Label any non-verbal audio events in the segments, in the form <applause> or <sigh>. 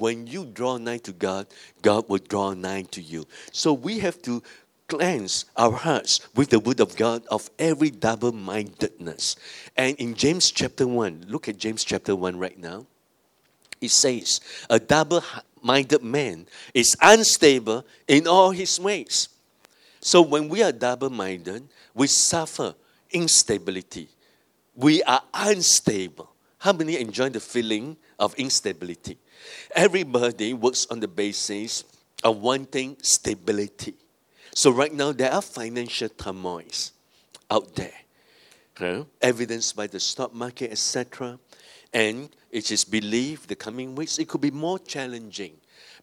When you draw nigh to God, God will draw nigh to you. So we have to cleanse our hearts with the word of God of every double mindedness. And in James chapter 1, look at James chapter 1 right now. It says, A double minded man is unstable in all his ways. So when we are double minded, we suffer instability. We are unstable. How many enjoy the feeling of instability? Everybody works on the basis of wanting stability. So right now there are financial turmoils out there, huh? evidenced by the stock market, etc. And it is believed the coming weeks it could be more challenging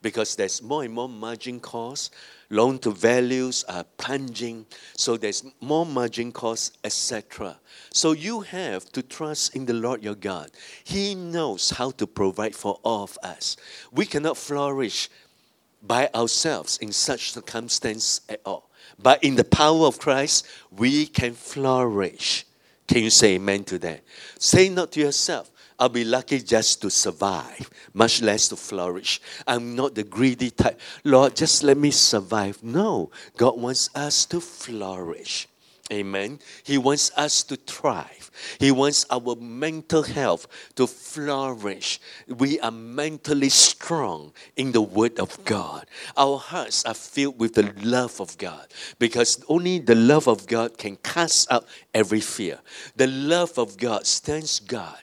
because there's more and more margin costs. loan to values are plunging, so there's more margin costs, etc. So you have to trust in the Lord your God. He knows how to provide for all of us. We cannot flourish by ourselves in such circumstance at all. But in the power of Christ, we can flourish. Can you say amen to that? Say not to yourself, I'll be lucky just to survive, much less to flourish. I'm not the greedy type. Lord, just let me survive. No, God wants us to flourish. Amen. He wants us to thrive. He wants our mental health to flourish. We are mentally strong in the Word of God. Our hearts are filled with the love of God because only the love of God can cast out every fear. The love of God stands God.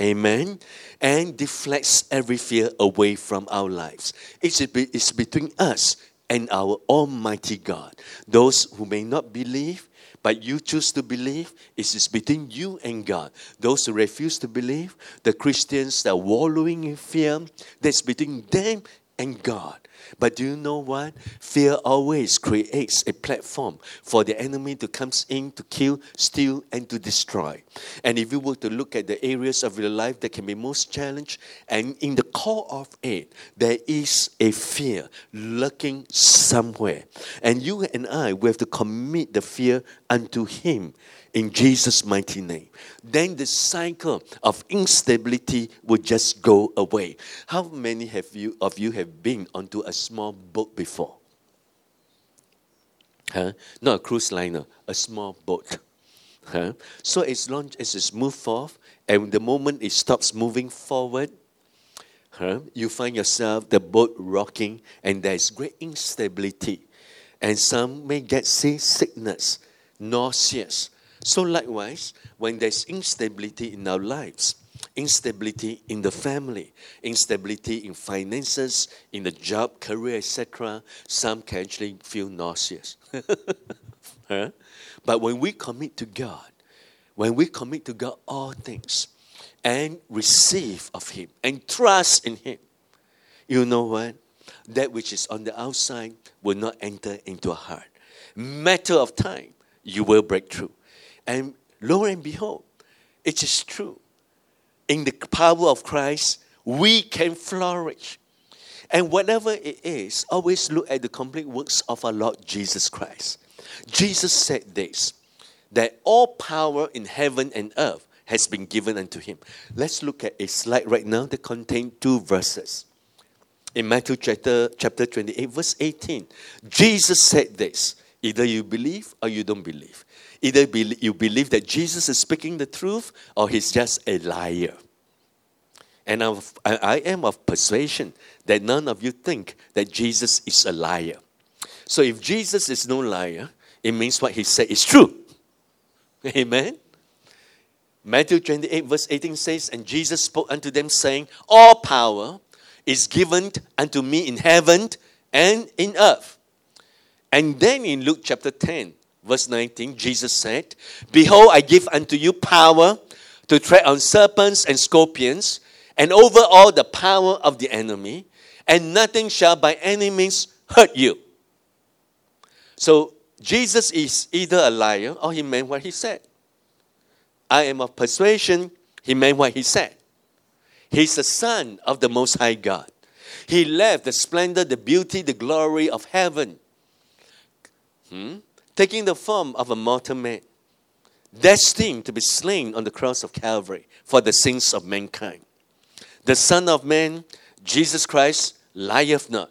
Amen. And deflects every fear away from our lives. It's, it's between us and our Almighty God. Those who may not believe, but you choose to believe, it is between you and God. Those who refuse to believe, the Christians that are wallowing in fear, that's between them and God. But do you know what? Fear always creates a platform for the enemy to come in to kill, steal, and to destroy. And if you were to look at the areas of your life that can be most challenged, and in the core of it, there is a fear lurking somewhere. And you and I, we have to commit the fear unto Him in Jesus' mighty name. Then the cycle of instability will just go away. How many have you of you have been onto a small boat before? Huh? Not a cruise liner, a small boat. Huh? So as long as it's moved forth, and the moment it stops moving forward, huh, you find yourself the boat rocking, and there's great instability. And some may get seasickness, nauseous, so, likewise, when there's instability in our lives, instability in the family, instability in finances, in the job, career, etc., some can actually feel nauseous. <laughs> huh? But when we commit to God, when we commit to God all things and receive of Him and trust in Him, you know what? That which is on the outside will not enter into our heart. Matter of time, you will break through. And lo and behold, it is true. In the power of Christ, we can flourish. And whatever it is, always look at the complete works of our Lord Jesus Christ. Jesus said this that all power in heaven and earth has been given unto him. Let's look at a slide right now that contains two verses. In Matthew chapter, chapter 28, verse 18, Jesus said this either you believe or you don't believe. Either you believe that Jesus is speaking the truth or he's just a liar. And I am of persuasion that none of you think that Jesus is a liar. So if Jesus is no liar, it means what he said is true. <laughs> Amen. Matthew 28, verse 18 says, And Jesus spoke unto them, saying, All power is given unto me in heaven and in earth. And then in Luke chapter 10, verse 19, Jesus said, Behold, I give unto you power to tread on serpents and scorpions, and over all the power of the enemy, and nothing shall by any means hurt you. So Jesus is either a liar or he meant what he said. I am of persuasion, he meant what he said. He's the Son of the Most High God. He left the splendor, the beauty, the glory of heaven hmm, taking the form of a mortal man, destined to be slain on the cross of Calvary for the sins of mankind. The Son of Man, Jesus Christ, lieth not.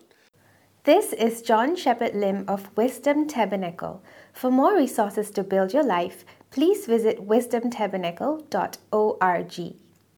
This is John Shepherd Lim of Wisdom Tabernacle. For more resources to build your life, please visit wisdomtabernacle.org.